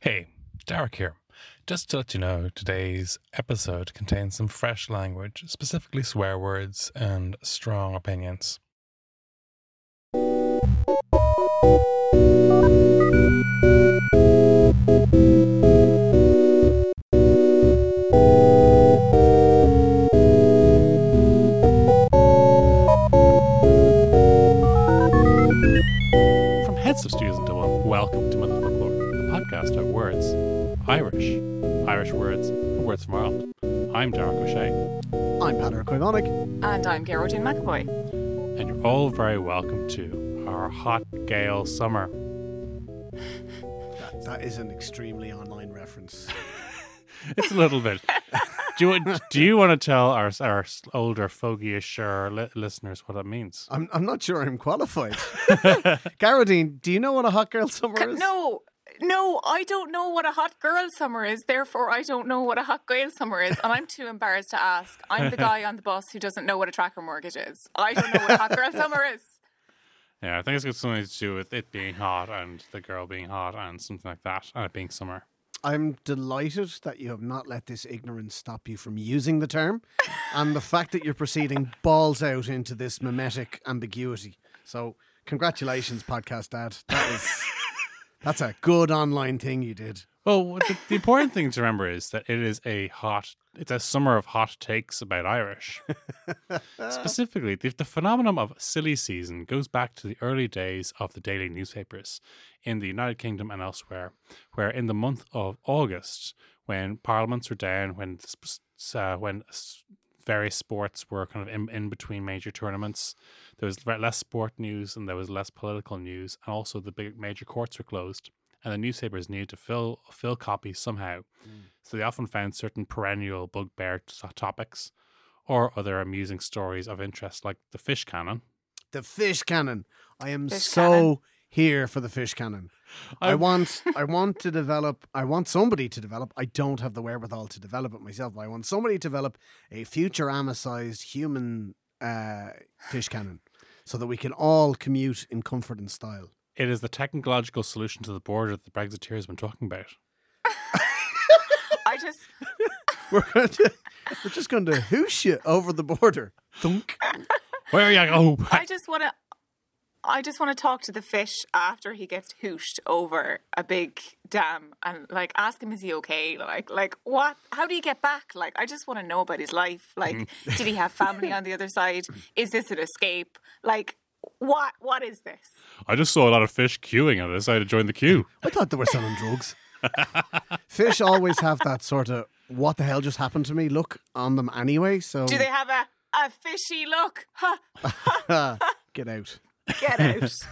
Hey, Derek here. Just to let you know, today's episode contains some fresh language, specifically swear words and strong opinions. Irish, Irish words, words from Ireland. I'm Derek O'Shea, I'm Patrick Koivonic. And I'm Gearóidín McEvoy. and you're all very welcome to our hot Gael summer. That, that is an extremely online reference. It's a little bit. Do you, want- do you want to tell our, our older, fogyish li- listeners what that means? I'm, I'm not sure I'm qualified. Gearóidín, do you know what a hot girl summer is? No, no, I don't know what a hot girl summer is. Therefore, I don't know what a hot girl summer is, and I'm too embarrassed to ask. I'm the guy on the bus who doesn't know what a tracker mortgage is. I don't know what a hot girl summer is. Yeah, I think it's got something to do with it being hot and the girl being hot and something like that, and it being summer. I'm delighted that you have not let this ignorance stop you from using the term, and the fact that you're proceeding balls out into this mimetic ambiguity. So, congratulations, podcast dad. That is that's a good online thing you did. Well, the, the important thing to remember is that it is a hot, it's a summer of hot takes about Irish. Specifically, the, the phenomenon of silly season goes back to the early days of the daily newspapers in the United Kingdom and elsewhere, where in the month of August, when parliaments were down, when uh, when various sports were kind of in, in between major tournaments, there was less sport news and there was less political news, and also the big major courts were closed and the newspapers needed to fill fill copies somehow. Mm. So they often found certain perennial bugbear topics or other amusing stories of interest, like the fish cannon. The fish cannon. I am Fish so cannon. Here for the fish cannon. I I'm- want I want to develop I want somebody to develop I don't have the wherewithal to develop it myself, but I want somebody to develop a futurama sized human uh, fish cannon so that we can all commute in comfort and style. It is the technological solution to the border that the Brexiteers has been talking about. I just, We're going to we're just going to whoosh you over the border. Thunk. Where are you? Oh, I just want to. I just want to talk to the fish after he gets hooshed over a big dam and like ask him is he okay? Like like what? How do you get back? Like I just want to know about his life. Like did he have family on the other side? Is this an escape? Like what what is this? I just saw a lot of fish queuing and I decided to join the queue. I thought they were selling drugs. Fish always have that sort of what the hell just happened to me? look on them anyway, so do they have a a fishy look? Huh. Get out. Get out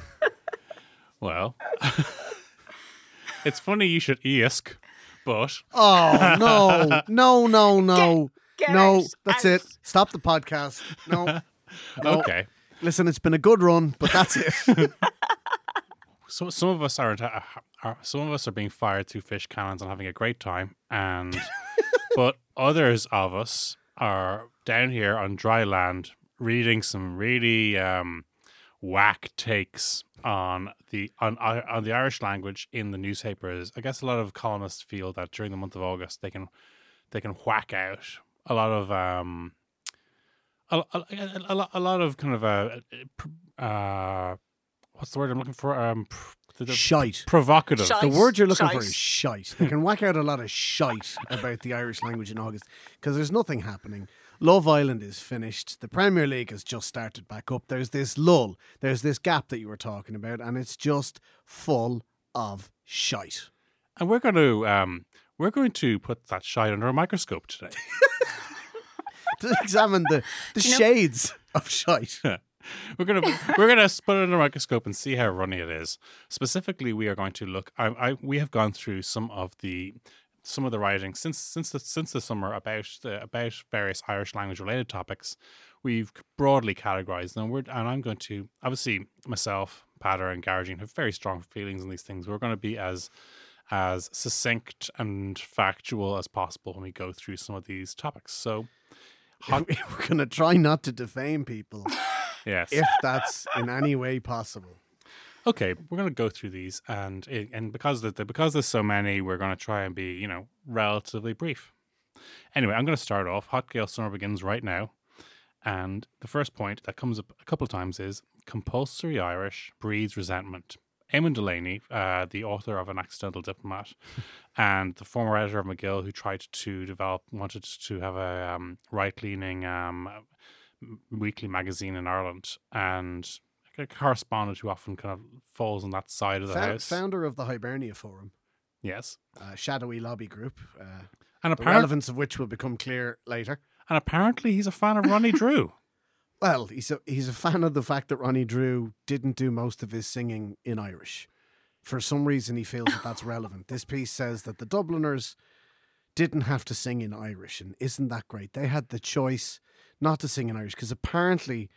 Well, it's funny you should ask, but Oh no, no, no, no, get no! out, That's out. it. Stop the podcast. No, no. okay. Listen, it's been a good run, but that's it. So some of us are, are some of us are being fired through fish cannons and having a great time, and but others of us are down here on dry land reading some really um, whack takes on the on on the Irish language in the newspapers. I guess a lot of columnists feel that during the month of August they can they can whack out a lot of um a, a, a, a lot- of kind of uh, uh what's the word I'm looking for um the, the Shite. provocative. Shite. The word you're looking for is shite. They can whack out a lot of shite about the Irish language in August because there's nothing happening. Love Island is finished. The Premier League has just started back up. There's this lull. There's this gap that you were talking about, and it's just full of shite. And we're going to um, we're going to put that shite under a microscope today. To examine the, the you know- shades of shite. we're gonna we're gonna put it under a microscope and see how runny it is. Specifically, we are going to look. I, I we have gone through some of the some of the writing since since the since the summer about the about various Irish language related topics. We've broadly categorized them. We're, and I'm going to obviously myself, Peadar, and Gearóidín have very strong feelings on these things. We're going to be as as succinct and factual as possible when we go through some of these topics. So, hot, We're going to try not to defame people yes, if that's in any way possible. Okay, we're going to go through these, and and because the, because there's so many, we're going to try and be you know relatively brief. Anyway, I'm going to start off. Hot Gael Summer begins right now, and the first point that comes up a couple of times is compulsory Irish breeds resentment. Eamon Delaney, uh, the author of An Accidental Diplomat, and the former editor of Magill, who tried to develop, wanted to have a um, right-leaning um, weekly magazine in Ireland, and a correspondent who often kind of falls on that side of the Fou- house. founder of the Hibernia Forum, yes, a shadowy lobby group, uh, and the apparently, relevance of which will become clear later. and apparently, he's a fan of Ronnie Drew. Well, he's a, he's a fan of the fact that Ronnie Drew didn't do most of his singing in Irish. For some reason, he feels that that's relevant. This piece says that the Dubliners didn't have to sing in Irish, and isn't that great? They had the choice not to sing in Irish because apparently,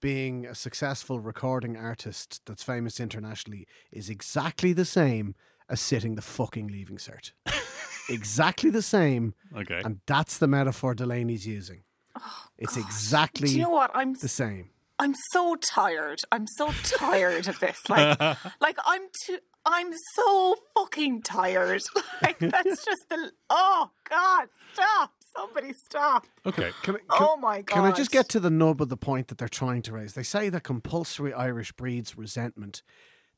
being a successful recording artist that's famous internationally is exactly the same as sitting the fucking leaving cert. exactly the same, Okay, and that's the metaphor Delaney's using. Oh, It's exactly Do you know what? I'm the same. I'm so tired. I'm so tired of this. Like, like I'm too. I'm so fucking tired. Like that's just the. Oh God! Stop! Somebody stop! okay. Can I, can, Oh my God! can I just get to the nub of the point that they're trying to raise? They say that compulsory Irish breeds resentment.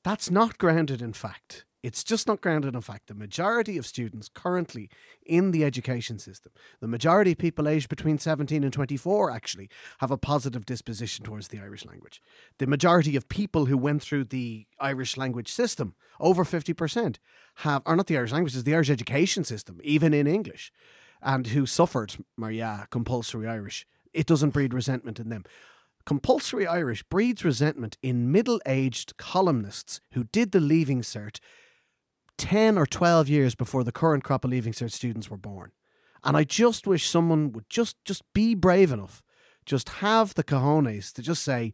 That's not grounded in fact. It's just not grounded in fact. The majority of students currently in the education system, the majority of people aged between 17 and 24 actually have a positive disposition towards the Irish language. The majority of people who went through the Irish language system, over 50%, have, or not the Irish language, it's the Irish education system, even in English, and who suffered, Maria, compulsory Irish. It doesn't breed resentment in them. Compulsory Irish breeds resentment in middle aged columnists who did the Leaving Cert 10 or 12 years before the current crop of Leaving Cert students were born. And I just wish someone would just just be brave enough, just have the cojones to just say,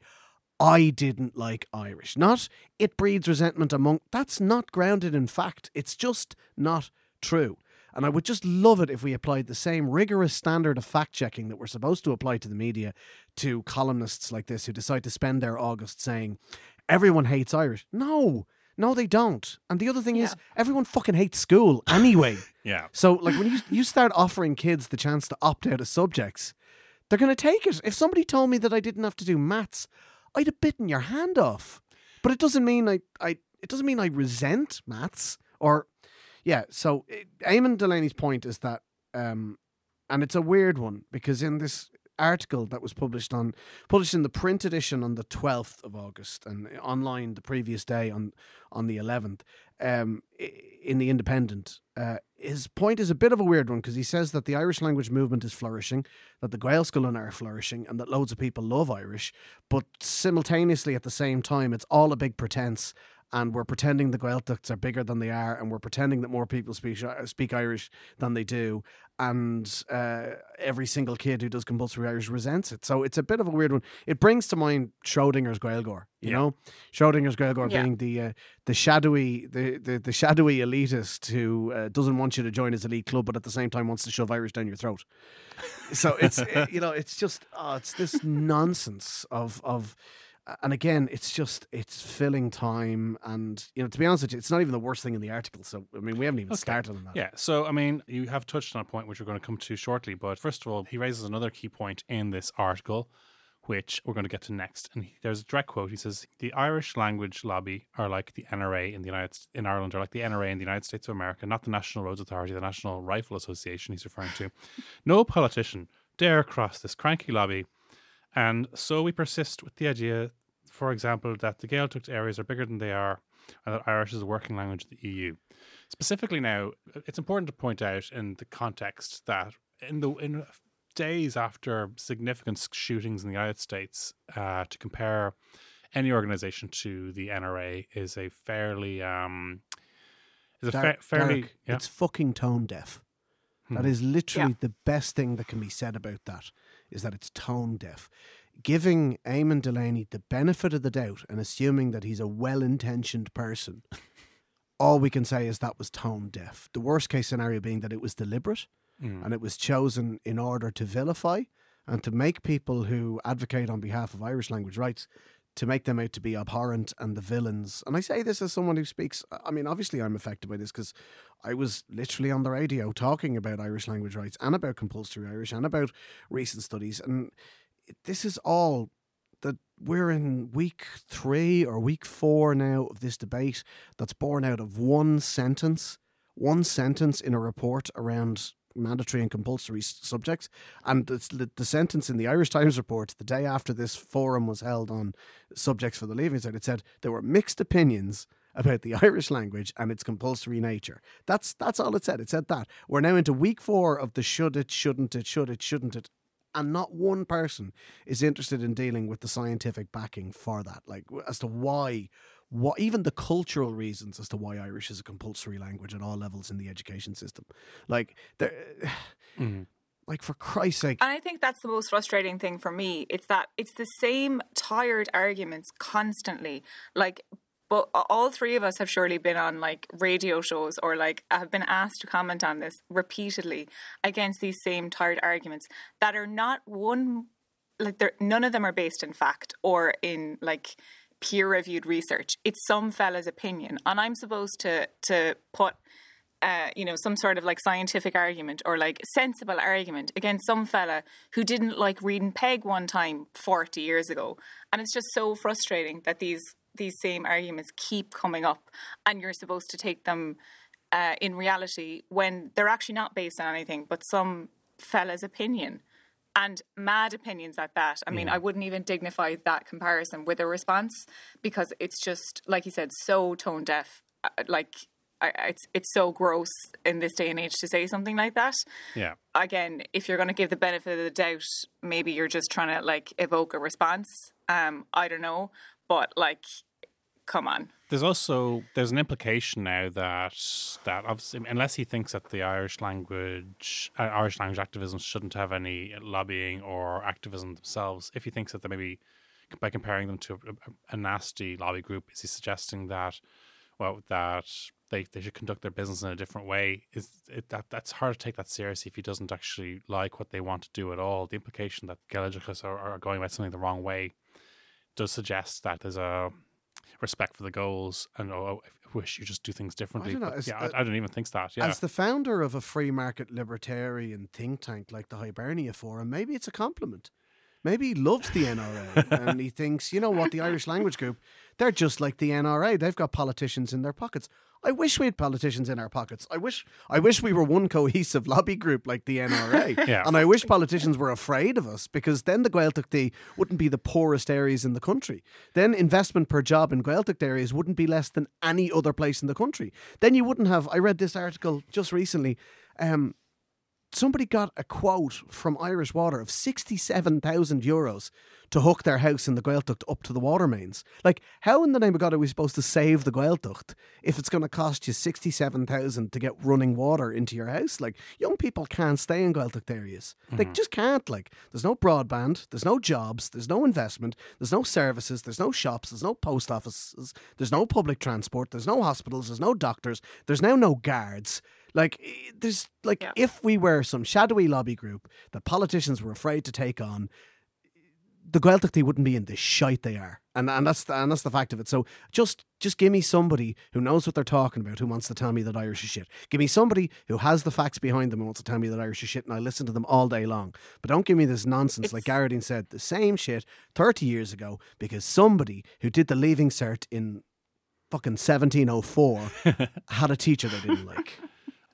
I didn't like Irish. Not it breeds resentment among that's not grounded in fact. It's just not true. And I would just love it if we applied the same rigorous standard of fact checking that we're supposed to apply to the media to columnists like this who decide to spend their August saying everyone hates Irish. No, no, they don't. And the other thing is, everyone fucking hates school anyway. Yeah. So, like, when you, you start offering kids the chance to opt out of subjects, they're going to take it. If somebody told me that I didn't have to do maths, I'd have bitten your hand off. But it doesn't mean I, I it doesn't mean I resent maths or, yeah. So, eh, Eamon Delaney's point is that, um, and it's a weird one because in this article that was published on published in the print edition on the 12th of August and online the previous day on on the 11th um, in the Independent. Uh, his point is a bit of a weird one because he says that the Irish language movement is flourishing, that the Gaelscoilean are flourishing, and that loads of people love Irish, but simultaneously at the same time, it's all a big pretense. And we're pretending the Gaeltachts are bigger than they are, and we're pretending that more people speak speak Irish than they do, and uh, every single kid who does compulsory Irish resents it. So it's a bit of a weird one. It brings to mind Schrodinger's Gaeilgeoir, you Yeah. know, Schrodinger's Gaeilgeoir Yeah. being the uh, the shadowy the, the, the shadowy elitist who uh, doesn't want you to join his elite club, but at the same time wants to shove Irish down your throat. So it's uh, you know it's just oh, it's this nonsense of of. And again, it's just it's filling time, and you know, to be honest with you, it's not even the worst thing in the article. So I mean, we haven't even Okay. started on that. Yeah, so I mean, you have touched on a point which we're going to come to shortly, but first of all, he raises another key point in this article, which we're going to get to next. And he, there's a direct quote. He says, "The Irish language lobby are like the NRA in the United in Ireland, are like the NRA in the United States of America, not the National Roads Authority, the National Rifle Association." He's referring to. no politician dare cross this cranky lobby, and so we persist with the idea, for example, that the Gaeltacht areas are bigger than they are, and that Irish is a working language of the EU. Specifically, now it's important to point out in the context that in the in days after significant shootings in the United States, uh, to compare any organization to the NRA is a fairly um, is a fa- fairly Dark, yeah. It's fucking tone deaf. That Hmm. is literally Yeah. the best thing that can be said about that is that it's tone deaf. Giving Eamon Delaney the benefit of the doubt and assuming that he's a well intentioned person, all we can say is that was tone deaf. The worst case scenario being that it was deliberate Mm. and it was chosen in order to vilify and to make people who advocate on behalf of Irish language rights to make them out to be abhorrent and the villains. And I say this as someone who speaks. I mean, obviously, I'm affected by this because I was literally on the radio talking about Irish language rights and about compulsory Irish and about recent studies. And this is all that we're in week three or week four now of this debate that's born out of one sentence, one sentence in a report around mandatory and compulsory subjects. And the, the sentence in the Irish Times report the day after this forum was held on subjects for the Leaving Cert, it said there were mixed opinions about the Irish language and its compulsory nature. That's that's all it said. It said that. We're now into week four of the should it, shouldn't it, should it, shouldn't it. And not one person is interested in dealing with the scientific backing for that, like as to why, what even the cultural reasons as to why Irish is a compulsory language at all levels in the education system. Like, there, Mhm. like for Christ's sake, And I think that's the most frustrating thing for me. It's that it's the same tired arguments constantly. Like, but all three of us have surely been on like radio shows or like have been asked to comment on this repeatedly against these same tired arguments that are not one like they're none of them are based in fact or in like peer reviewed research. It's some fella's opinion, and I'm supposed to to put uh, you know, some sort of like scientific argument or like sensible argument against some fella who didn't like reading Peig one time 40 years ago. And it's just so frustrating that these these same arguments keep coming up and you're supposed to take them uh, in reality when they're actually not based on anything but some fella's opinion and mad opinions at that. I mean, I wouldn't even dignify that comparison with a response because it's just, like you said, so tone deaf. Uh, Like, I, it's it's so gross in this day and age to say something like that. yeah. Again, if you're going to give the benefit of the doubt, maybe you're just trying to like evoke a response. Um, I don't know, but like, come on. There's also there's an implication now that that obviously unless he thinks that the Irish language uh, Irish language activism shouldn't have any lobbying or activism themselves, if he thinks that they maybe by comparing them to a, a nasty lobby group, is he suggesting that well that they, they should conduct their business in a different way? Is it that that's hard to take that seriously if he doesn't actually like what they want to do at all? The implication that Gaeligists are, are going about something the wrong way does suggest that there's a respect for the goals and oh, I wish you just do things differently. know, as- yeah, uh, I, I don't even think that. Yeah, As the founder of a free market libertarian think tank like the Hibernia Forum, maybe it's a compliment. Maybe he loves the NRA and he thinks, you know what, the Irish language group, they're just like the NRA. They've got politicians in their pockets. I wish we had politicians in our pockets. I wish I wish we were one cohesive lobby group like the NRA. Yeah. And I wish politicians were afraid of us because then the Gaeltacht wouldn't be the poorest areas in the country. Then investment per job in Gaeltacht areas wouldn't be less than any other place in the country. Then you wouldn't have. I read this article just recently. Um, somebody got a quote from Irish Water of 67,000 euros to hook their house in the Gaeltacht up to the water mains. Like, how in the name of God are we supposed to save the Gaeltacht if it's going to cost you 67,000 to get running water into your house? Like, young people can't stay in Gaeltacht areas. They mm-hmm. just can't. Like, there's no broadband, there's no jobs, there's no investment, there's no services, there's no shops, there's no post offices, there's no public transport, there's no hospitals, there's no doctors, there's now no guards. Like, eh, there's like, Yeah. if we were some shadowy lobby group that politicians were afraid to take on, the Gaeltachtaí wouldn't be in the shite they are, and and that's the, and that's the fact of it. So just just give me somebody who knows what they're talking about, who wants to tell me that Irish is shit. Give me somebody who has the facts behind them and wants to tell me that Irish is shit, and I listen to them all day long. But don't give me this nonsense like Gearóidín said, the same shit thirty years ago because somebody who did the leaving cert in fucking seventeen oh four had a teacher they didn't like.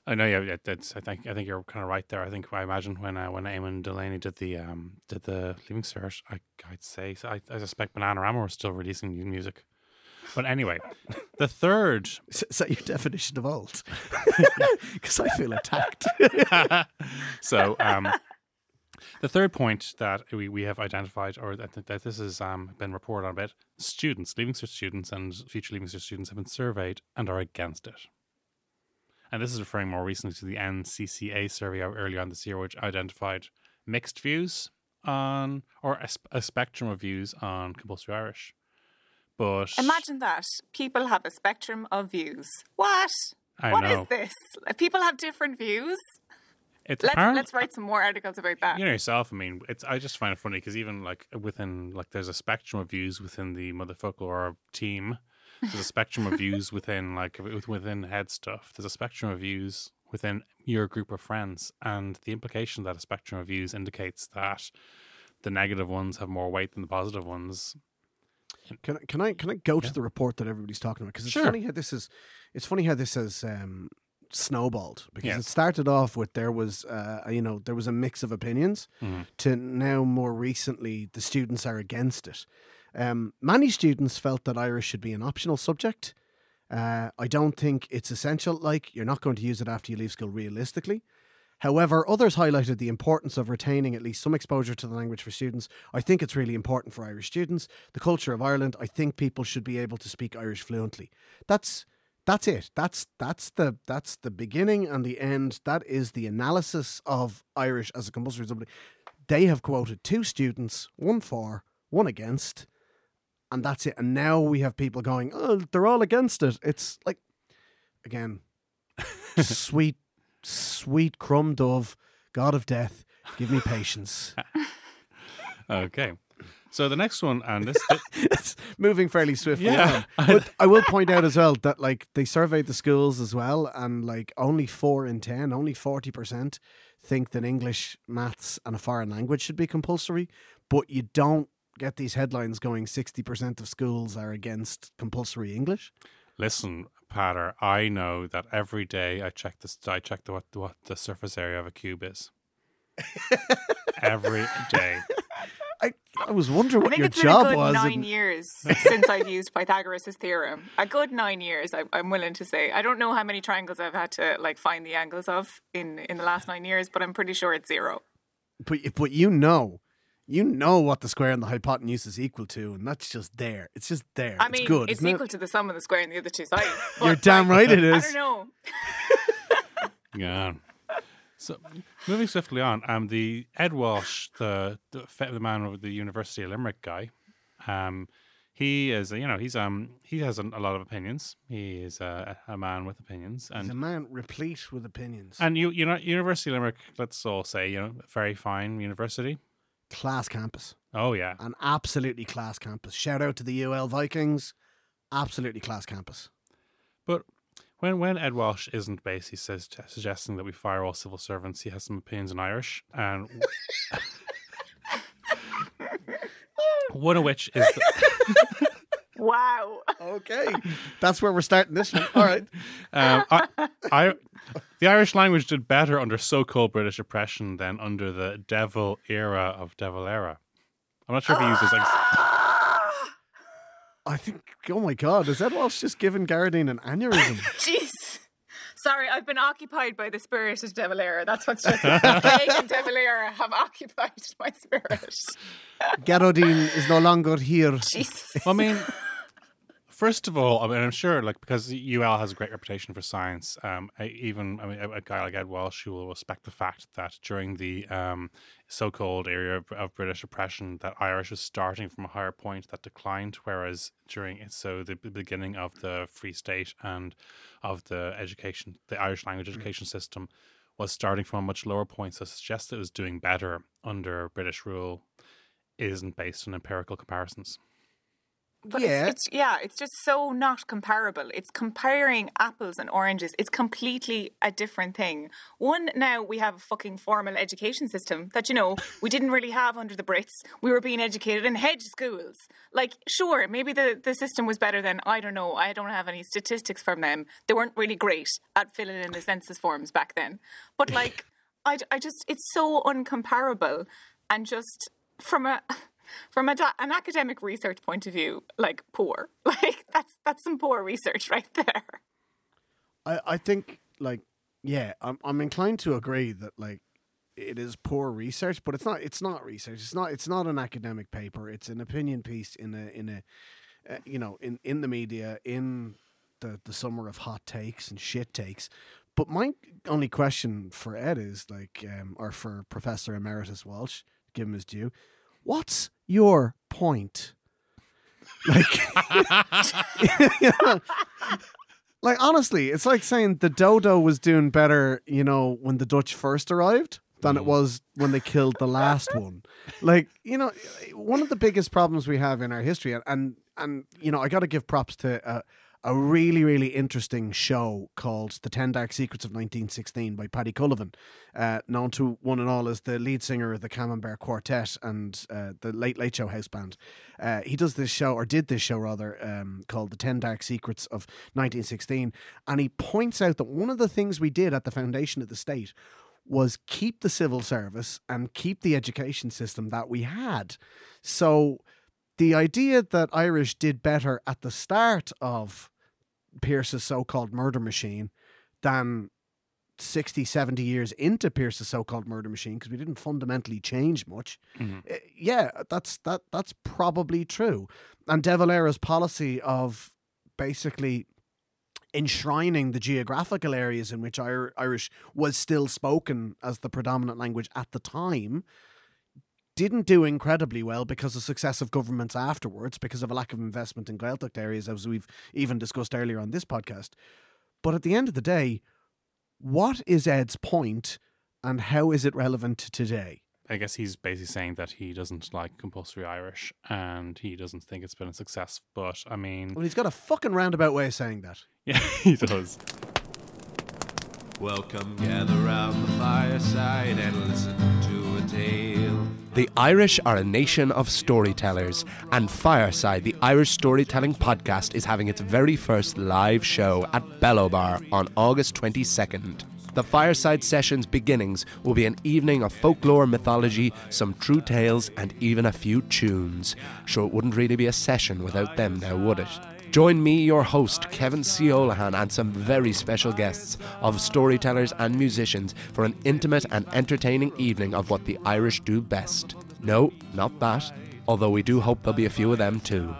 I know, yeah, that's. I think, I think you're kind of right there. I think I imagine when uh, when Eamon Delaney did the um did the Leaving Cert, I I'd say so I, I suspect Bananarama were still releasing new music. But anyway, the third. Is is that your definition of old? Because I feel attacked. so um, the third point that we, we have identified, or that, that this has um, been reported on a bit, students, Leaving Cert students, and future Leaving Cert students have been surveyed and are against it. And this is referring more recently to the NCCA survey earlier on this year, which identified mixed views on, or a, a spectrum of views on compulsory Irish. But Imagine that. People have a spectrum of views. What? I What is know. this? People have different views. it's Let's apparent- let's write some more articles about that. you know yourself. I mean, it's I just find it funny because even like within like there's a spectrum of views within the Motherfoclóir team. There's a spectrum of views within like within head stuff. There's a spectrum of views within your group of friends, and the implication that a spectrum of views indicates that the negative ones have more weight than the positive ones. Can I, can I can I go to the report that everybody's talking about? Because it's Sure. funny how this is it's funny how this has um, snowballed because it started off with there was uh, you know there was a mix of opinions Mhm. to now more recently the students are against it. Um, many students felt that Irish should be an optional subject. Uh, I don't think it's essential. Like you're not going to use it after you leave school realistically. However, others highlighted the importance of retaining at least some exposure to the language for students. I think it's really important for Irish students. The culture of Ireland, I think people should be able to speak Irish fluently. That's that's it. That's that's the that's the beginning and the end. That is the analysis of Irish as a compulsory subject. They have quoted two students, one for, one against, and that's it. And now we have people going, "Oh, they're all against it." It's like again, sweet sweet Crom Dubh, God of death, give me patience. Okay, so the next one, and this, it's moving fairly swiftly. Yeah. on. But I will point out as well that like they surveyed the schools as well, and like only four in ten, only forty percent think that English, maths, and a foreign language should be compulsory. But you don't get these headlines going. Sixty percent of schools are against compulsory English. Listen, Peadar, I know that every day I check this. I check the, what what the surface area of a cube is. every day. I, I was wondering I what think your it's been a job good was. nine and- years since I've used Pythagoras' theorem. A good nine years, I, I'm willing to say. I don't know how many triangles I've had to like find the angles of in in the last nine years, but I'm pretty sure it's zero. but but you know, you know what the square and the hypotenuse is equal to, and that's just there. It's just there. I it's mean, good. it's isn't it? equal to the sum of the square and the other two sides. You're but, damn right it is. I don't know. Yeah. So moving swiftly on, um, the Ed Walsh, the the, the man of the University of Limerick guy, um, he is you know he's um he has a, a lot of opinions. He is a, a man with opinions, He's a man replete with opinions. and you you know University of Limerick, let's all say you know very fine university. Class campus. Oh yeah, An absolutely class campus. Shout out to the UL Vikings. Absolutely class campus. But when when Ed Walsh isn't basically says, suggesting that we fire all civil servants, he has some opinions in Irish, and one of which is the, Wow. Okay. That's where we're starting this one. All right. um, I, I, the Irish language did better under so-called British oppression than under the de Valera of de Valera. I'm not sure if he uses like I think, oh my God, is Ed Walsh just giving Gearóidín an aneurysm? Jeez. Sorry, I've been occupied by the spirit of De Valera. That's what's just Plague and De Valera have occupied my spirit. Gearóidín is no longer here. Jesus. I mean, first of all, I mean, I'm sure, like, because UL has a great reputation for science. Um, I, even I mean, a, a guy like Ed Walsh who will respect the fact that during the um, so-called era of, of British oppression, that Irish was starting from a higher point that declined, whereas during it, so the beginning of the Free State and of the education, the Irish language education system was starting from a much lower point. So suggests it was doing better under British rule isn't based on empirical comparisons. But Yeah. it's, it's yeah, it's just so not comparable. It's comparing apples and oranges. It's completely a different thing. One now we have a fucking formal education system that you know we didn't really have under the Brits. We were being educated in hedge schools. Like sure, maybe the the system was better than I don't know. I don't have any statistics from them. They weren't really great at filling in the census forms back then. But like I, I just it's so uncomparable and just from a from a, an academic research point of view, like poor. Like that's that's some poor research right there. I, I think like yeah, I'm I'm inclined to agree that like it is poor research, but it's not it's not research. It's not it's not an academic paper. It's an opinion piece in a in a uh, you know in in the media in the the summer of hot takes and shit takes. But my only question for Ed is like um or for Professor Emeritus Walsh, give him his due. What's your point? Like you know, like honestly, it's like saying the dodo was doing better, you know, when the Dutch first arrived than it mm. was when they killed the last one. Like, you know, one of the biggest problems we have in our history, and and, and you know, I got to give props to a, a really really interesting show called "The Ten Dark Secrets of 1916" by Paddy Cullivan, uh, known to one and all as the lead singer of the Camembert Quartet and uh, the Late Late Show house band. Uh, he does this show, or did this show rather, um, called The Ten Dark Secrets of 1916. And he points out that one of the things we did at the foundation of the state was keep the civil service and keep the education system that we had. So the idea that Irish did better at the start of Pearse's so called murder machine than 60, 70 years into Pearse's so-called murder machine because we didn't fundamentally change much. Uh, yeah, that's that that's probably true. And De Valera's policy of basically enshrining the geographical areas in which Ir- Irish was still spoken as the predominant language at the time didn't do incredibly well because of successive governments afterwards, because of a lack of investment in Gaeltacht areas, as we've even discussed earlier on this podcast. But at the end of the day, what is Ed's point and how is it relevant to today? I guess he's basically saying that he doesn't like compulsory Irish and he doesn't think it's been a success. But I mean, Well, he's got a fucking roundabout way of saying that. yeah, he does. Welcome, gather round the fireside and listen to a tale. The Irish are a nation of storytellers, and Fireside, the Irish storytelling podcast, is having its very first live show at Bellobar on August 22nd. The Fireside Sessions beginnings will be an evening of folklore, mythology, some true tales, and even a few tunes. Sure, it wouldn't really be a session without them now, would it? Join me, your host, Kevin C. Olahan, and some very special guests of storytellers and musicians for an intimate and entertaining evening of what the Irish do best. No, not that, although we do hope there'll be a few of them too.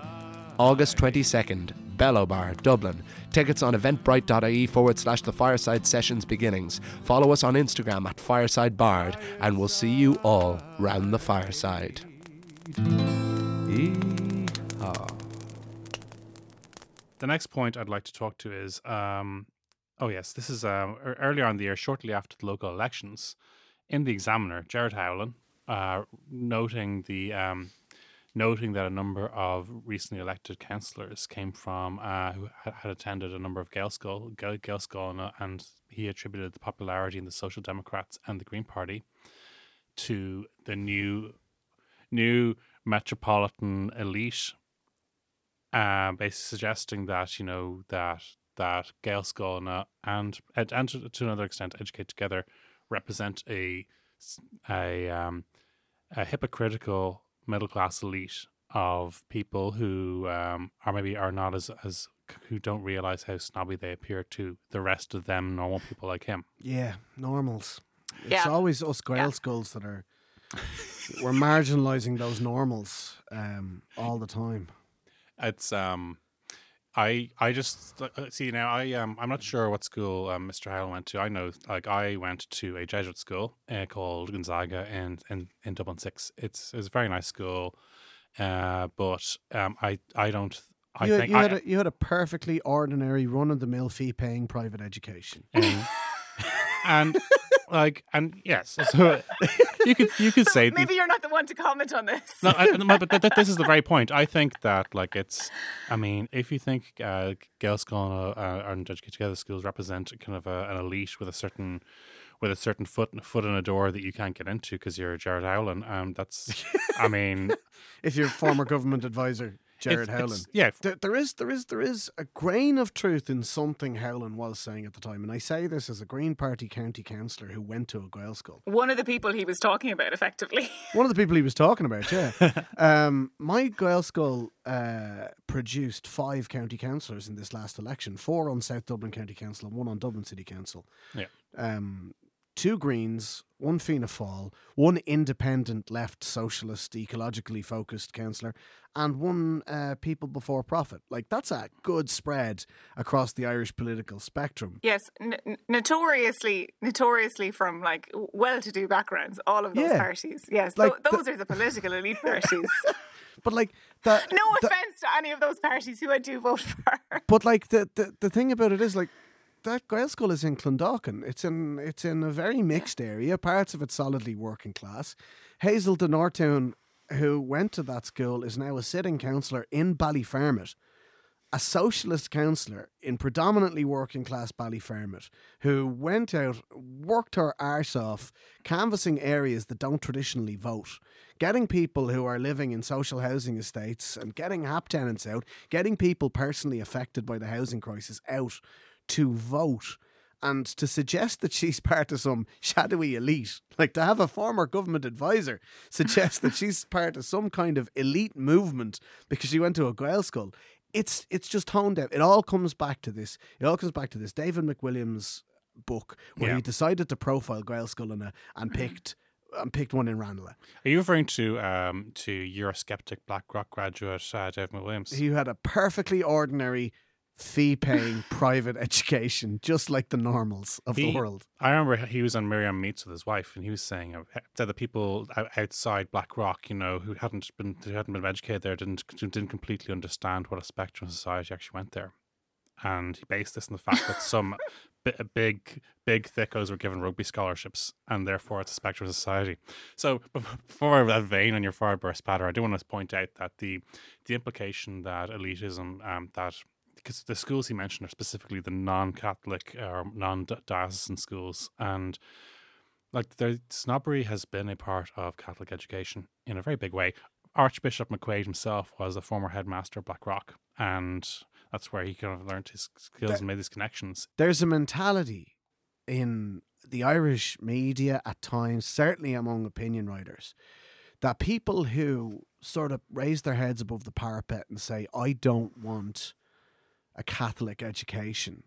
August 22nd, Bellobar, Dublin. Tickets on eventbrite.ie forward slash the Fireside Sessions beginnings. Follow us on Instagram at Fireside Bard, and we'll see you all round the fireside. The next point I'd like to talk to is, um, oh yes, this is um, earlier on the year, shortly after the local elections, in the Examiner, Gerard Howlin, uh, noting the um, noting that a number of recently elected councillors came from uh, who had attended a number of Gael- Gaelscoil, and, uh, and he attributed the popularity in the Social Democrats and the Green Party to the new new metropolitan elite uh, basically suggesting that you know that that Gaelscoil and, uh, and and and to, to another extent, Educate Together represent a a, um, a hypocritical middle class elite of people who um, are maybe are not as as who don't realize how snobby they appear to the rest of them normal people like him. Yeah, normals. It's Yeah. always us Grail skulls that are we're marginalising those normals um, all the time. It's um, I I just uh, see now. I um, I'm not sure what school um, Mr. Howell went to. I know, like, I went to a Jesuit school uh, called Gonzaga in, in in Dublin Six. It's it's a very nice school, uh, but um, I I don't. I you, think you I, had a, you had a perfectly ordinary, run of the mill, fee paying private education. um, and like and yes, so you could you could So say maybe the, you're not the one to comment on this. no, I, no, but th- th- this is the very point. I think that like it's, I mean, if you think uh, Gael School uh, and Educate Together schools represent kind of a, an elite with a certain with a certain foot foot in a door that you can't get into because you're Gerard Howlin, um, that's, I mean, If you're a former government advisor Jared it's- Howlin. it's- yeah, There, there is there is there is a grain of truth in something Howlin was saying at the time, and I say this as a Green Party county councillor who went to a Gael school. One of the people he was talking about, effectively. One of the people he was talking about, yeah. um, my Gael school uh, produced five county councillors in this last election: four on South Dublin County Council and one on Dublin City Council. Yeah. Um, two Greens, one Fianna Fáil, one independent left socialist, ecologically focused councillor, and one uh, People Before Profit. Like that's a good spread across the Irish political spectrum. Yes, n- notoriously, notoriously from like well-to-do backgrounds, all of those Yeah. parties. Yes, Like the- those are the political elite parties. But like the no the- offense to any of those parties who I do vote for. But like the, the the thing about it is like that Gael school is in Clondalkin. It's in it's in a very mixed area. Parts of it solidly working class. Hazel de Nortúin, who went to that school, is now a sitting councillor in Ballyfermot. A socialist councillor in predominantly working class Ballyfermot who went out, worked her arse off, canvassing areas that don't traditionally vote, getting people who are living in social housing estates and getting HAP tenants out, getting people personally affected by the housing crisis out to vote. And to suggest that she's part of some shadowy elite, like to have a former government advisor suggest that she's part of some kind of elite movement because she went to a Gael school, it's it's just honed out. It all comes back to this. It all comes back to this David McWilliams book where Yeah. he decided to profile Gael school and, and picked and picked one in Ranelagh. Are you referring to um to Eurosceptic BlackRock graduate uh, Dave McWilliams? He had a perfectly ordinary fee paying private education, just like the normals of the world. I remember he was on Miriam Meets with his wife, and he was saying uh, that the people outside BlackRock, you know, who hadn't been who hadn't been educated there, didn't didn't completely understand what a spectrum of society actually went there, and he based this on the fact that some bi- big big thickos were given rugby scholarships, and therefore it's a spectrum of society. So before that vein on your far burst patter, I do want to point out that the the implication that elitism um, that because the schools he mentioned are specifically the non-Catholic or non-diocesan schools, and like the snobbery has been a part of Catholic education in a very big way. Archbishop McQuaid himself was a former headmaster of Blackrock, and that's where he kind of learned his skills That- and made his connections. There's a mentality in the Irish media at times, certainly among opinion writers, that people who sort of raise their heads above the parapet and say, I don't want a Catholic education,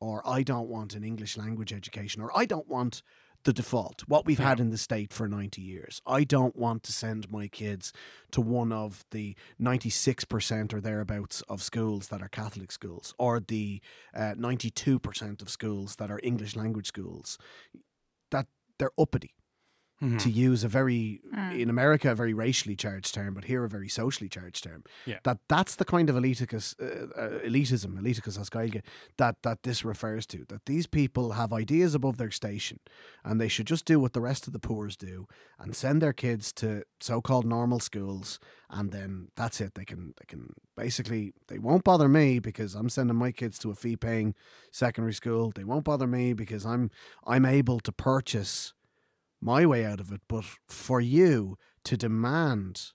or I don't want an English language education, or I don't want the default, what we've had in the state for 90 years. I don't want to send my kids to one of the 96% or thereabouts of schools that are Catholic schools, or the uh, 92% of schools that are English language schools. That they're uppity Mhm. to use a very in America a very racially charged term, but here a very socially charged term. Yeah. That that's the kind of eliticus, uh, uh, elitism, eliticus as that that this refers to. That these people have ideas above their station, and they should just do what the rest of the poors do, and send their kids to so-called normal schools, and then that's it. They can they can basically they won't bother me because I'm sending my kids to a fee-paying secondary school. They won't bother me because I'm I'm able to purchase my way out of it. But for you to demand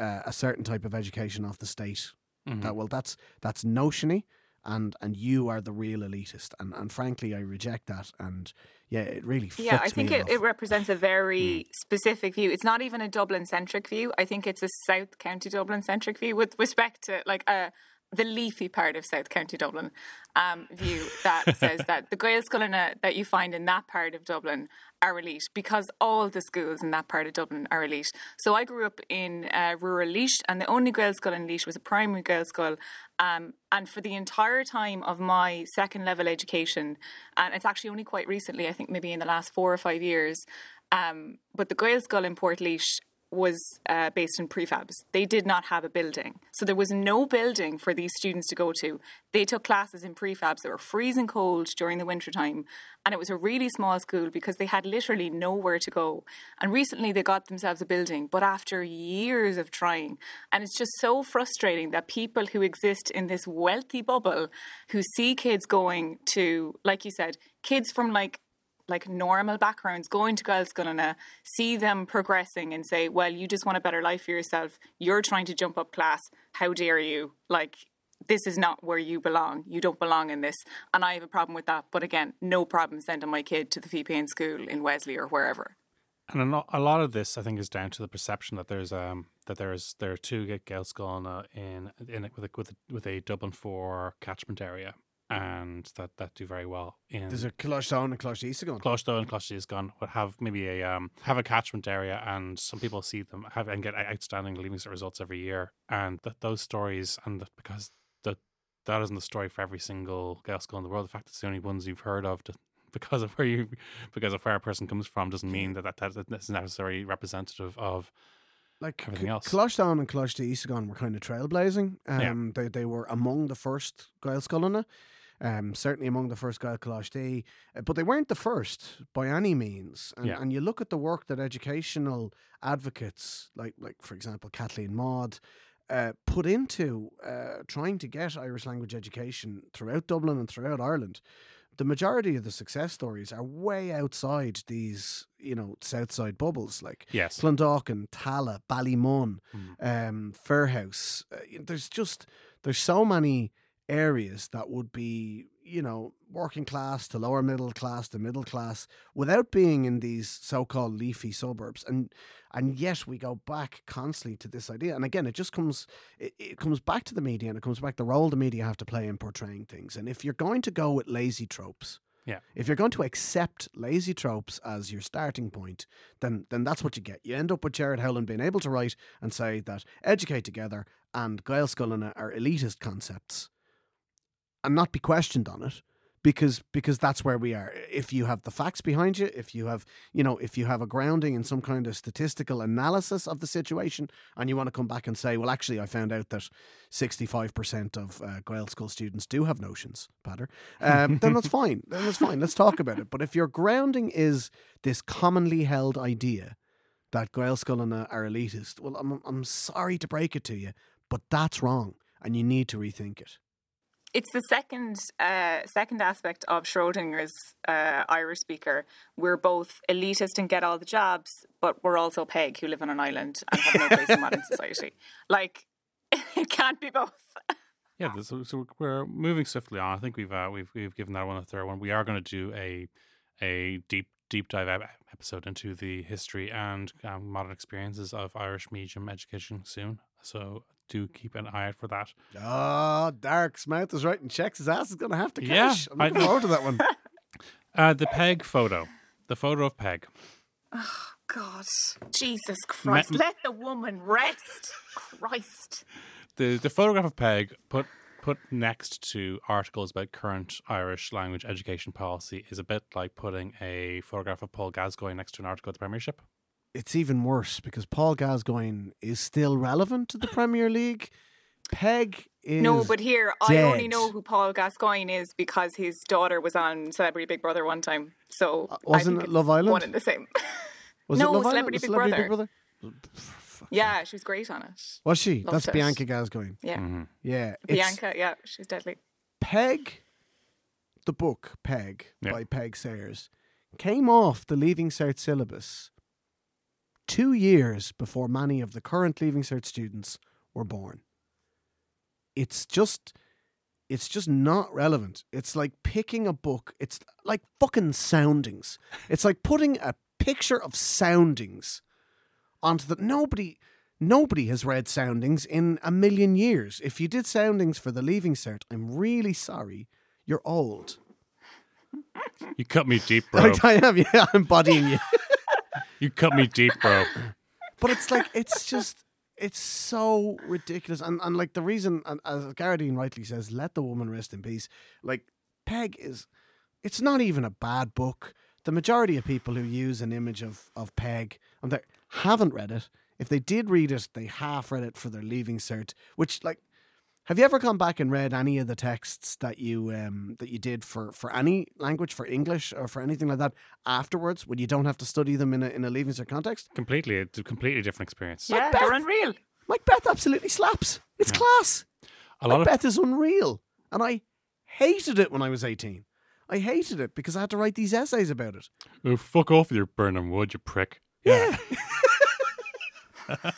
uh, a certain type of education off the state, Mhm. that well, that's that's notiony, and and you are the real elitist. And and frankly, I reject that. And yeah, it really Yeah, I think me it, off. it represents a very specific view. It's not even a Dublin centric view. I think it's a South County Dublin centric view with respect to like uh, the leafy part of South County Dublin um, view that says that the Gaelscoileanna that you find in that part of Dublin are elite because all the schools in that part of Dublin are elite. So I grew up in uh, rural Laois, and the only Gael school in Laois was a primary Gael school. Um, and for the entire time of my second level education, and it's actually only quite recently, I think maybe in the last four or five years, um, but the Gael school in Port was uh, based in prefabs. They did not have a building. So there was no building for these students to go to. They took classes in prefabs that were freezing cold during the winter time. And it was a really small school because they had literally nowhere to go. And recently they got themselves a building, but after years of trying. And it's just so frustrating that people who exist in this wealthy bubble, who see kids going to, like you said, kids from like like normal backgrounds going to Gaelscoileanna, see them progressing and say, well, you just want a better life for yourself. You're trying to jump up class. How dare you? Like, this is not where you belong. You don't belong in this. And I have a problem with that. But again, no problem sending my kid to the Fipain school in Wesley or wherever. And a lot of this, I think, is down to the perception that there's um that there's there are two Gaelscoileanna in in it with a, with a, with a Dublin four catchment area, and that that do very well in There's a Closhdown and Coláiste Íosagáin. Closhdown and Closh is gone would have maybe a um have a catchment area and some people see them have and get outstanding leaving results every year and that those stories and that because that that isn't the story for every single girl school in the world the fact that it's the only ones you've heard of to, because of where you because of where a person comes from doesn't mean that that, that that's necessarily representative of like everything else. Closhdown and Coláiste Íosagáin were kind of trailblazing. Yeah. Um, they they were among the first Gaelscoileanna. Um, certainly among the first Gael Day, but they weren't the first by any means. And, Yeah. and you look at the work that educational advocates, like like for example Kathleen Maud, uh, put into uh, trying to get Irish language education throughout Dublin and throughout Ireland. The majority of the success stories are way outside these, you know, south side bubbles. Like yes Clondalkin, Tallaght, Ballymun, Mm. um, Firhouse. Uh, there's just there's so many areas that would be you know working class to lower middle class to middle class without being in these so-called leafy suburbs and and yet we go back constantly to this idea and again it just comes it, it comes back to the media and it comes back to the role the media have to play in portraying things and if you're going to go with lazy tropes Yeah. if you're going to accept lazy tropes as your starting point, then then that's what you get. You end up with Gerard Howlin being able to write and say that educate together and Gaelscoileanna are elitist concepts and not be questioned on it because because that's where we are. If you have the facts behind you, if you have you know if you have a grounding in some kind of statistical analysis of the situation, and you want to come back and say, well, actually, I found out that sixty five percent of uh, Gael school students do have notions, Peadar. Um, then that's fine. Then that's fine. Let's talk about it. But if your grounding is this commonly held idea that Gaelscoileanna are elitist, well, I'm I'm sorry to break it to you, but that's wrong, and you need to rethink it. It's the second uh, second aspect of Schrodinger's uh, Irish speaker. We're both elitist and get all the jobs, but we're also Peig who live on an island and have no place in modern society. Like it can't be both. Yeah, so, so we're moving swiftly on. I think we've uh, we've we've given that one a third one. We are going to do a a deep deep dive episode into the history and um, modern experiences of Irish medium education soon. So do keep an eye out for that. Oh, Dark's mouth is writing checks. His ass is going to have to Yeah. I'm I looking know. forward to that one. Uh, the Peig photo, the photo of Peig. Oh, God, Jesus Christ! Ma- Let the woman rest. Christ. the the photograph of Peig put put next to articles about current Irish language education policy is a bit like putting a photograph of Paul Gascoigne next to an article at the Premiership. It's even worse because Paul Gascoigne is still relevant to the Premier League. Peig is No, but here I only know who Paul Gascoigne is because his daughter was on Celebrity Big Brother one time. So Uh, wasn't it Love Island? One and the same. was no, it Love Celebrity Was Big Celebrity Brother. Big Brother? yeah, she was great on it. Was she? Loved That's it. Bianca Gascoigne. Yeah, Mm-hmm. Yeah, Bianca. Yeah, she's deadly. Peig, the book Peig Yeah. by Peig Sayers, came off the Leaving Cert syllabus two years before many of the current Leaving Cert students were born. It's just, it's just not relevant. It's like picking a book. It's like fucking soundings. It's like putting a picture of soundings onto the nobody. Nobody has read soundings in a million years. If you did soundings for the Leaving Cert, I'm really sorry. You're old. You cut me deep, bro. I am, yeah, I'm bodying you. You cut me deep, bro. But it's like it's just it's so ridiculous. And and like the reason and as Gearóidín rightly says, let the woman rest in peace. Like Peig is it's not even a bad book. The majority of people who use an image of, of Peig and they haven't read it. if they did read it, they half read it for their leaving cert. Which, like, have you ever gone back and read any of the texts that you um, that you did for, for any language, for English or for anything like that afterwards, when you don't have to study them in a in a leaving cert context? Completely, it's a completely different experience. Yeah, Beth. they're unreal. Macbeth absolutely slaps. It's class. A lot of Macbeth is unreal, and I hated it when I was eighteen. I hated it because I had to write these essays about it. oh, fuck off with your Birnam Wood, you prick. Yeah.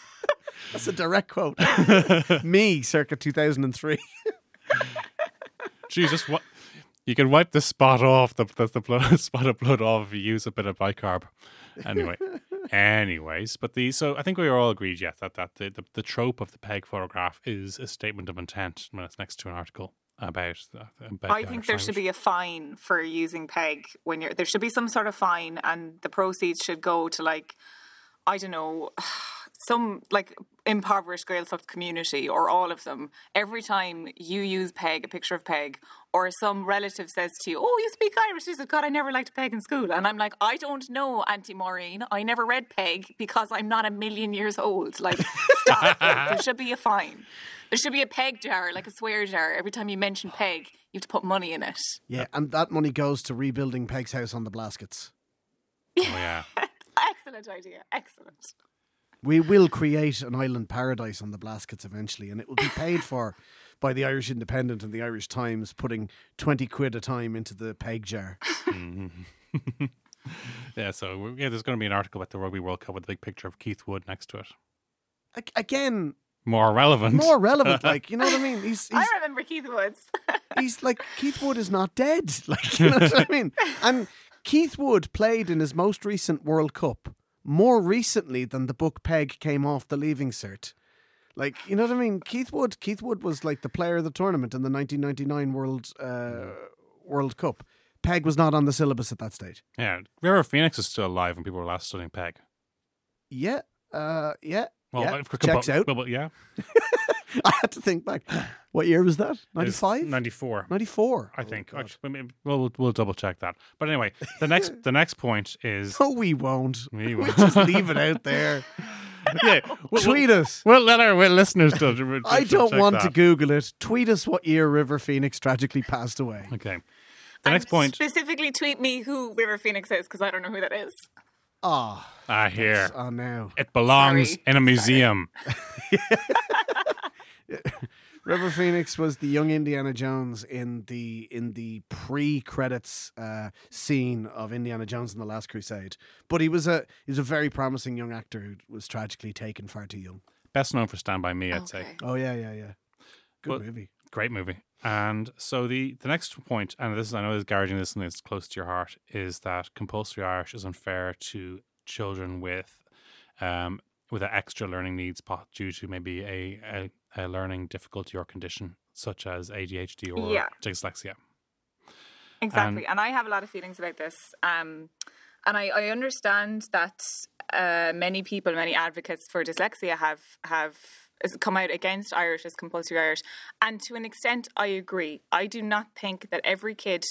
That's a direct quote. Me, circa 2003. Jesus, what? You can wipe the spot off the the, the blood, spot of blood off if you use a bit of bicarb. Anyway, anyways, but the so I think we are all agreed yet that that the, the, the trope of the Peig photograph is a statement of intent when it's next to an article about. The, about I the think Irish there should be a fine for using Peig when you're. There should be some sort of fine, and the proceeds should go to like, I don't know, some like impoverished Gaeltacht community or all of them. Every time you use Peig, a picture of Peig, or some relative says to you, "Oh, you speak Irish," he says, "God, I never liked Peig in school," and I'm like, "I don't know, Auntie Maureen. I never read Peig because I'm not a million years old. Like, stop. there should be a fine." There should be a Peig jar, like a swear jar. Every time you mention Peig, you have to put money in it. Yeah, and that money goes to rebuilding Peig's house on the Blaskets. Oh yeah, Excellent idea. Excellent. We will create an island paradise on the Blaskets eventually, and it will be paid for by the Irish Independent and the Irish Times, putting 20 quid a time into the Peig jar. Mm-hmm. yeah. So yeah, there's going to be an article about the Rugby World Cup with a big picture of Keith Wood next to it. A- Again, More relevant. more relevant. Like, you know what I mean? He's, he's, I remember Keith Woods. he's like, Keith Wood is not dead. Like, you know what I mean? And Keith Wood played in his most recent World Cup more recently than the book Peig came off the leaving cert. Like, you know what I mean? Keith Wood, Keith Wood was like the player of the tournament in the 1999 World uh, World Cup. Peig was not on the syllabus at that stage. Yeah, River Phoenix is still alive when people were last studying Peig. Yeah, uh, yeah, Well, yeah. Checks out. Well, yeah, I had to think back. What year was that? It's 95? 94. 94. I Oh, think. God. Actually, maybe- well, we'll we'll double check that. But anyway, the next the next point is No, we won't. We We'll just leave it out there. yeah. We'll, Tweet us. We'll let our we'll listeners. To, to- to I don't check want to. Google it. Tweet us what year River Phoenix tragically passed away. Okay. The next point. Specifically, tweet me who River Phoenix is because I don't know who that is. Ah, I hear. oh no. It belongs Sorry. in a museum. River Phoenix was the young Indiana Jones in the in the pre-credits uh, scene of Indiana Jones and the Last Crusade. But he was a he was a very promising young actor who was tragically taken far too young. Best known for Stand By Me, I'd say. Oh yeah, yeah, yeah. Good Well- movie. Great movie. And so the the next point, and this is I know this Gearóidín this is close to your heart, is that compulsory Irish is unfair to children with um with extra learning needs po- due to maybe a, a, a learning difficulty or condition such as ADHD or Yeah. dyslexia. Exactly. And I have a lot of feelings about this. Um, and I, I understand that uh, many people, many advocates for dyslexia have have come out against Irish as compulsory Irish. And to an extent, I agree. I do not think that every kid,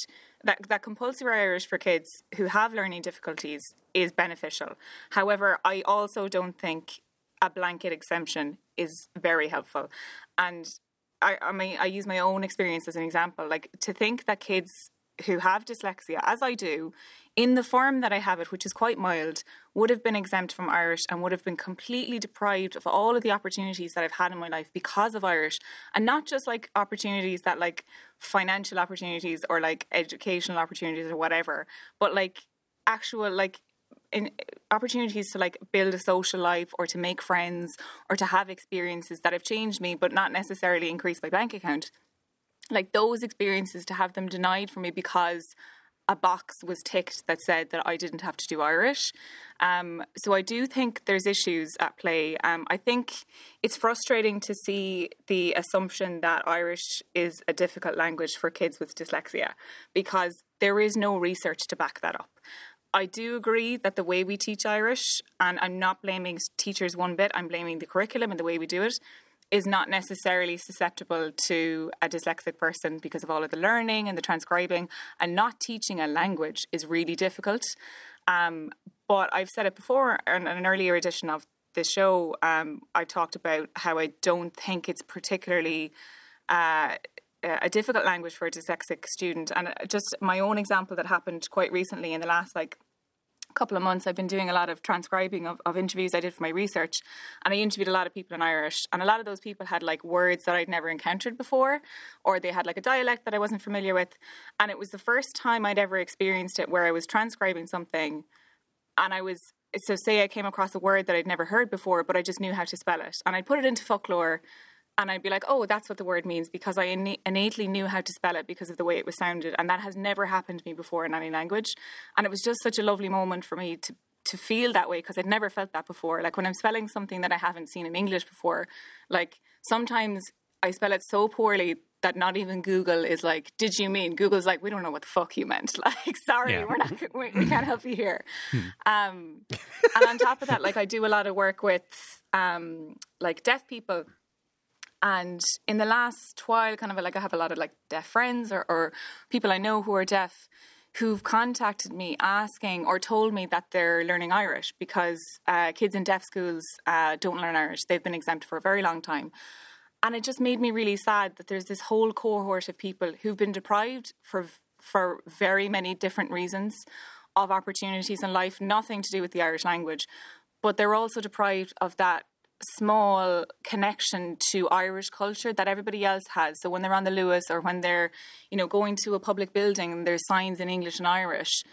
that, that compulsory Irish for kids who have learning difficulties is beneficial. However, I also don't think a blanket exemption is very helpful. And I, I mean, I use my own experience as an example. Like to think that kids who have dyslexia, as I do, in the form that I have it, which is quite mild, would have been exempt from Irish and would have been completely deprived of all of the opportunities that I've had in my life because of Irish. And not just like opportunities that like financial opportunities or like educational opportunities or whatever, but like actual like in opportunities to like build a social life or to make friends or to have experiences that have changed me but not necessarily increased my bank account like those experiences to have them denied for me because a box was ticked that said that I didn't have to do Irish. Um, so I do think there's issues at play. Um, I think it's frustrating to see the assumption that Irish is a difficult language for kids with dyslexia because there is no research to back that up. I do agree that the way we teach Irish, and I'm not blaming teachers one bit, I'm blaming the curriculum and the way we do it, is not necessarily susceptible to a dyslexic person because of all of the learning and the transcribing. And not teaching a language is really difficult. Um, but I've said it before in an earlier edition of the show, um, I talked about how I don't think it's particularly uh, a difficult language for a dyslexic student. And uh, just my own example that happened quite recently in the last like couple of months, I've been doing a lot of transcribing of, of interviews I did for my research. And I interviewed a lot of people in Irish. And a lot of those people had like words that I'd never encountered before, or they had like a dialect that I wasn't familiar with. And it was the first time I'd ever experienced it where I was transcribing something and I was so say I came across a word that I'd never heard before, but I just knew how to spell it. And I'd put it into foclóir and I'd be like, oh, that's what the word means because I innately knew how to spell it because of the way it was sounded. And that has never happened to me before in any language. And it was just such a lovely moment for me to, to feel that way because I'd never felt that before. Like when I'm spelling something that I haven't seen in English before, like sometimes I spell it so poorly that not even Google is like, did you mean? Google's like, we don't know what the fuck you meant. Like, sorry, yeah. we're not, we, we, can't help you here. Hmm. Um, and on top of that, like I do a lot of work with um, like deaf people and in the last while, kind of like I have a lot of like deaf friends or, or people I know who are deaf who've contacted me asking or told me that they're learning Irish because uh, kids in deaf schools uh, don't learn Irish. They've been exempt for a very long time. And it just made me really sad that there's this whole cohort of people who've been deprived for for very many different reasons of opportunities in life, nothing to do with the Irish language, but they're also deprived of that small connection to Irish culture that everybody else has. So when they're on the Luas or when they're, you know, going to a public building and there's signs in English and Irish,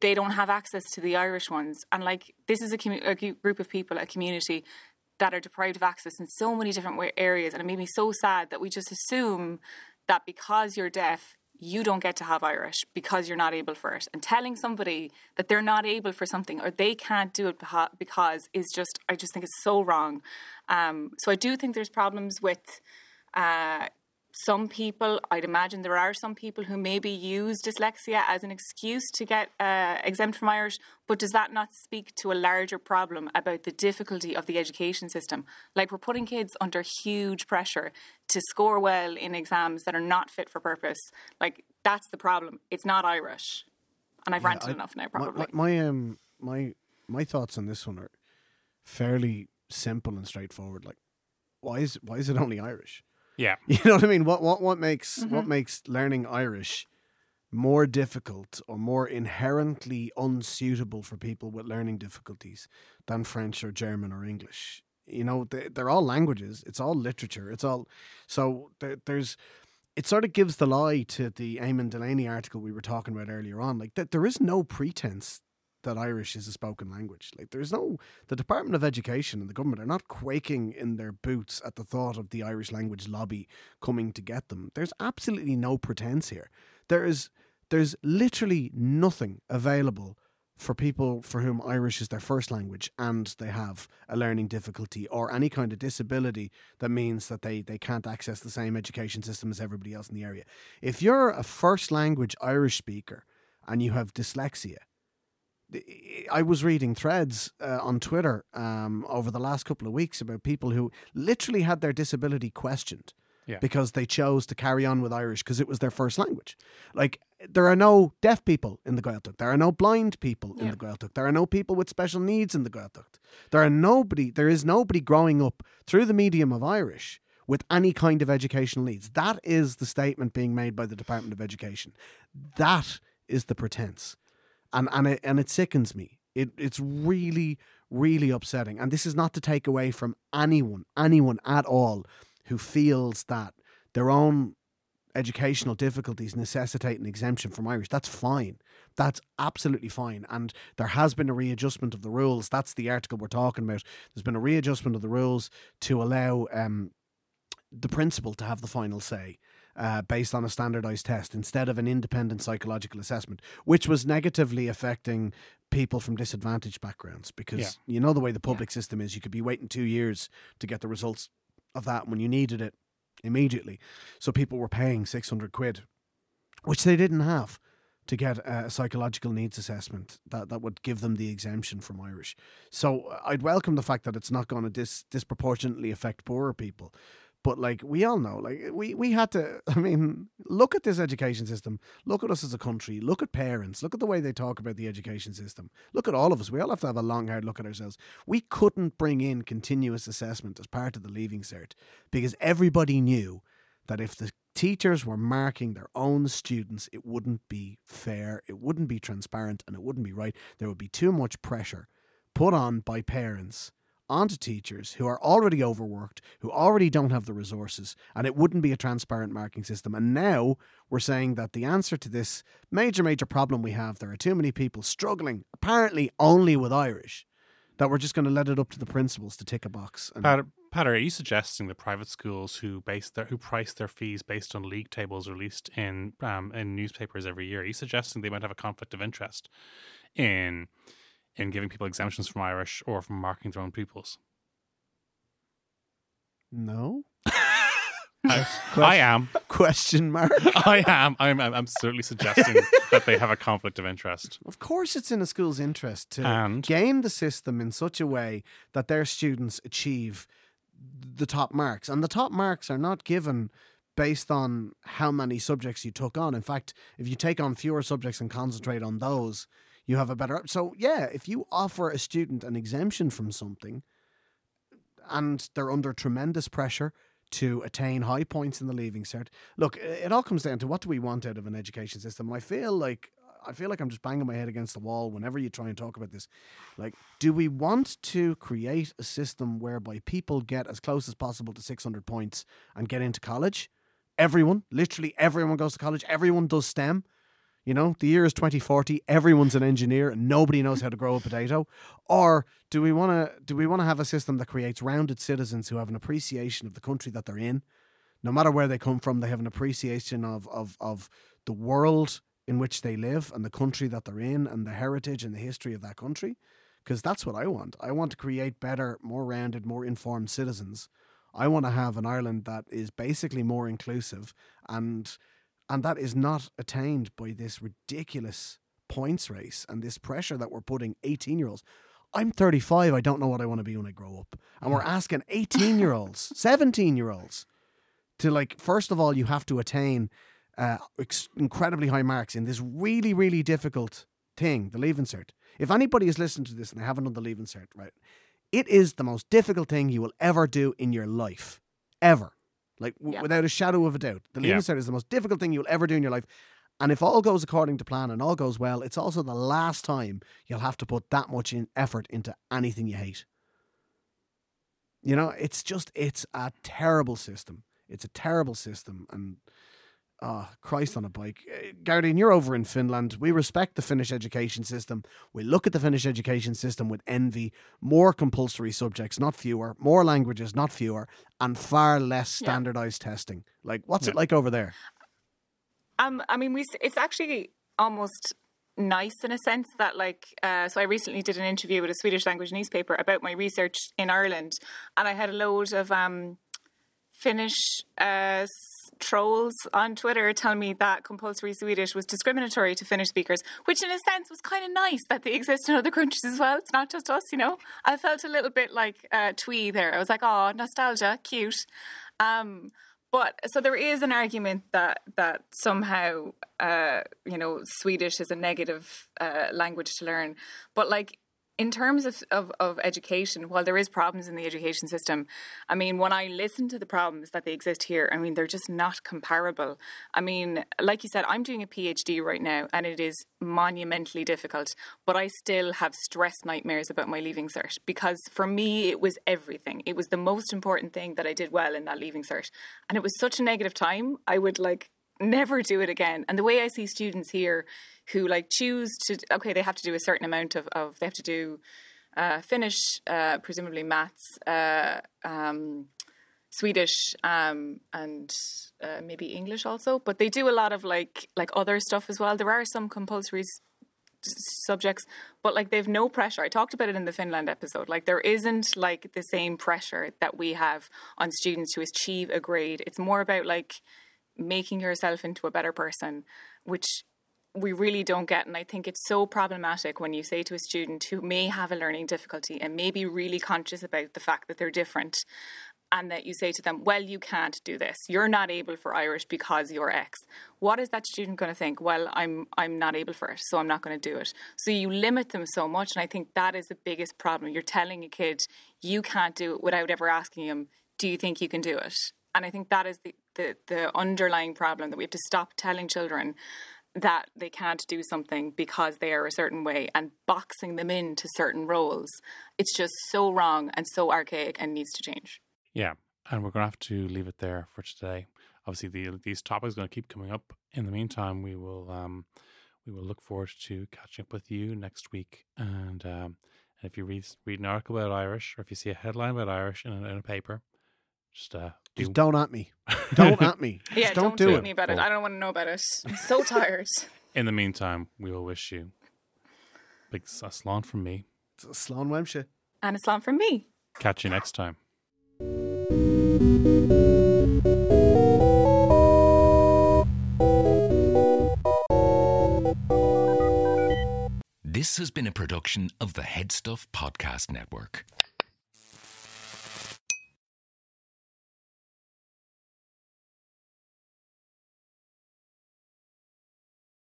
they don't have access to the Irish ones. And like this is a, commu- a group of people, a community that are deprived of access in so many different areas, and it made me so sad that we just assume that because you're deaf, you don't get to have Irish because you're not able for it. And telling somebody that they're not able for something or they can't do it because is just, I just think it's so wrong. Um, so I do think there's problems with uh, some people, I'd imagine there are some people who maybe use dyslexia as an excuse to get uh, exempt from Irish, but does that not speak to a larger problem about the difficulty of the education system? Like we're putting kids under huge pressure to score well in exams that are not fit for purpose. Like that's the problem. It's not Irish. And I've yeah, ranted I, enough now, probably. My, my, um, my, my thoughts on this one are fairly simple and straightforward. Like, why is why is it only Irish? Yeah. You know what I mean? What what what makes mm-hmm. what makes learning Irish more difficult or more inherently unsuitable for people with learning difficulties than French or German or English? You know, they, they're all languages. It's all literature. It's all so there, there's it sort of gives the lie to the Eamon Delaney article we were talking about earlier on. Like that, there is no pretense that Irish is a spoken language. Like there's no the Department of Education and the government are not quaking in their boots at the thought of the Irish language lobby coming to get them. There's absolutely no pretense here. There is there's literally nothing available for people for whom Irish is their first language and they have a learning difficulty or any kind of disability that means that they, they can't access the same education system as everybody else in the area. If you're a first language Irish speaker and you have dyslexia, I was reading threads uh, on Twitter um, over the last couple of weeks about people who literally had their disability questioned yeah. because they chose to carry on with Irish because it was their first language. Like, there are no deaf people in the Gaeltacht. There are no blind people in yeah. the Gaeltacht. There are no people with special needs in the Gaeltacht. There are nobody. There is nobody growing up through the medium of Irish with any kind of educational needs. That is the statement being made by the Department of Education. That is the pretense and and it and it sickens me. It it's really really upsetting. And this is not to take away from anyone, anyone at all, who feels that their own educational difficulties necessitate an exemption from Irish. That's fine. That's absolutely fine. And there has been a readjustment of the rules. That's the article we're talking about. There's been a readjustment of the rules to allow um, the principal to have the final say uh, based on a standardized test instead of an independent psychological assessment, which was negatively affecting people from disadvantaged backgrounds because yeah. you know the way the public yeah. system is you could be waiting 2 years to get the results of that when you needed it immediately so people were paying 600 quid which they didn't have to get a psychological needs assessment that, that would give them the exemption from Irish. So I'd welcome the fact that it's not going to dis- disproportionately affect poorer people. But like we all know, like we we had to. I mean, look at this education system. Look at us as a country. Look at parents. Look at the way they talk about the education system. Look at all of us. We all have to have a long, hard look at ourselves. We couldn't bring in continuous assessment as part of the leaving cert because everybody knew that if the teachers were marking their own students, it wouldn't be fair, it wouldn't be transparent, and it wouldn't be right. There would be too much pressure put on by parents onto teachers who are already overworked, who already don't have the resources, and it wouldn't be a transparent marking system. And now we're saying that the answer to this major, major problem we have, there are too many people struggling, apparently only with Irish, that we're just going to let it up to the principals to tick a box. And Pat, Pat, are you suggesting that private schools who base their who price their fees based on league tables released in um, in newspapers every year, are you suggesting they might have a conflict of interest in in giving people exemptions from Irish or from marking their own pupils? no? I, I am. Question mark. I am. I'm. I'm I'm certainly suggesting that they have a conflict of interest. Of course, it's in a school's interest to And? game the system in such a way that their students achieve the top marks. And the top marks are not given based on how many subjects you took on. In fact, if you take on fewer subjects and concentrate on those, you have a better. So, yeah, if you offer a student an exemption from something and they're under tremendous pressure to attain high points in the leaving cert. Look, it all comes down to what do we want out of an education system. And I feel like I feel like I'm just banging my head against the wall whenever you try and talk about this. Like, do we want to create a system whereby people get as close as possible to 600 points and get into college? Everyone, literally everyone goes to college. Everyone does STEM. You know, the year is 2040. Everyone's an engineer and nobody knows how to grow a potato. Or do we want to do we want to have a system that creates rounded citizens who have an appreciation of the country that they're in? No matter where they come from, they have an appreciation of of of the world in which they live and the country that they're in and the heritage and the history of that country. Because that's what I want. I want to create better, more rounded, more informed citizens. I want to have an Ireland that is basically more inclusive and and that is not attained by this ridiculous points race and this pressure that we're putting 18 year olds. I'm 35. I don't know what I want to be when I grow up. And we're asking 18 year olds, 17 year olds to, like, first of all, you have to attain uh, ex- incredibly high marks in this really, really difficult thing, the Leaving Cert. If anybody is listening to this and they haven't done the Leaving Cert, right, it is the most difficult thing you will ever do in your life. Ever. Like, w- Yeah. without a shadow of a doubt. The Leaving Yeah. Cert is the most difficult thing you'll ever do in your life. And if all goes according to plan and all goes well, it's also the last time you'll have to put that much in effort into anything you hate. You know, it's just it's a terrible system. It's a terrible system, and oh, Christ on a bike, Uh, Gearóidín, you're over in Finland. We respect the Finnish education system. We look at the Finnish education system with envy. More compulsory subjects, not fewer. More languages, not fewer, and far less Yeah. standardized testing. Like, what's it like over there? Um, I mean, we it's actually almost nice in a sense that like uh, so I recently did an interview with a Swedish language newspaper about my research in Ireland, and I had a load of um, Finnish uh, trolls on Twitter telling me that compulsory Swedish was discriminatory to Finnish speakers, which in a sense was kind of nice that they exist in other countries as well. It's not just us, you know. I felt a little bit like uh, twee there. I was like, oh, nostalgia, cute. Um, but so there is an argument that that somehow uh, you know Swedish is a negative uh, language to learn, but like in terms of, of of education, while there is problems in the education system, I mean when I listen to the problems that they exist here, I mean they're just not comparable. I mean, like you said, I'm doing a PhD right now, and it is monumentally difficult, but I still have stress nightmares about my leaving cert because for me it was everything. It was the most important thing that I did well in that leaving cert, and it was such a negative time. I would like never do it again. And the way I see students here who like choose to okay, they have to do a certain amount of, of they have to do uh, Finnish, uh, presumably maths, uh, um, Swedish, um, and uh, maybe English also. But they do a lot of like like other stuff as well. There are some compulsory subjects, but like they've no pressure. I talked about it in the Finland episode. Like there isn't like the same pressure that we have on students to achieve a grade. It's more about like making yourself into a better person, which we really don't get. And I think it's so problematic when you say to a student who may have a learning difficulty and may be really conscious about the fact that they're different and that you say to them, Well, you can't do this. You're not able for Irish because you're X. What is that student going to think? Well, I'm I'm not able for it, so I'm not going to do it. So you limit them so much, and I think that is the biggest problem. You're telling a kid you can't do it without ever asking him, Do you think you can do it? And I think that is the, the, the underlying problem that we have to stop telling children that they can't do something because they are a certain way and boxing them into certain roles. It's just so wrong and so archaic and needs to change. Yeah, and we're going to have to leave it there for today. Obviously, the, these topics are going to keep coming up. In the meantime, we will um, we will look forward to catching up with you next week. And, um, and if you read read an article about Irish, or if you see a headline about Irish in a, in a paper, just uh, Just don't at me. Don't at me. Yeah, Just don't, don't do tweet it. me about it. I don't want to know about it. I'm so tired. in the meantime, we will wish you big s- a slán from me. Slán uaimse. And it's on from me. Catch you next time. This has been a production of the Headstuff Podcast Network.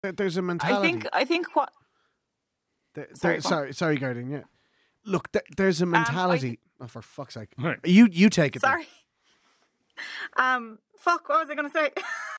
There's a mentality. I think I think what There- Sorry, there- sorry, sorry, Gearóidín. Yeah. Look, there, there's a mentality. oh, for fuck's sake! Right. You you take it. then. sorry. Um fuck, what was I gonna say?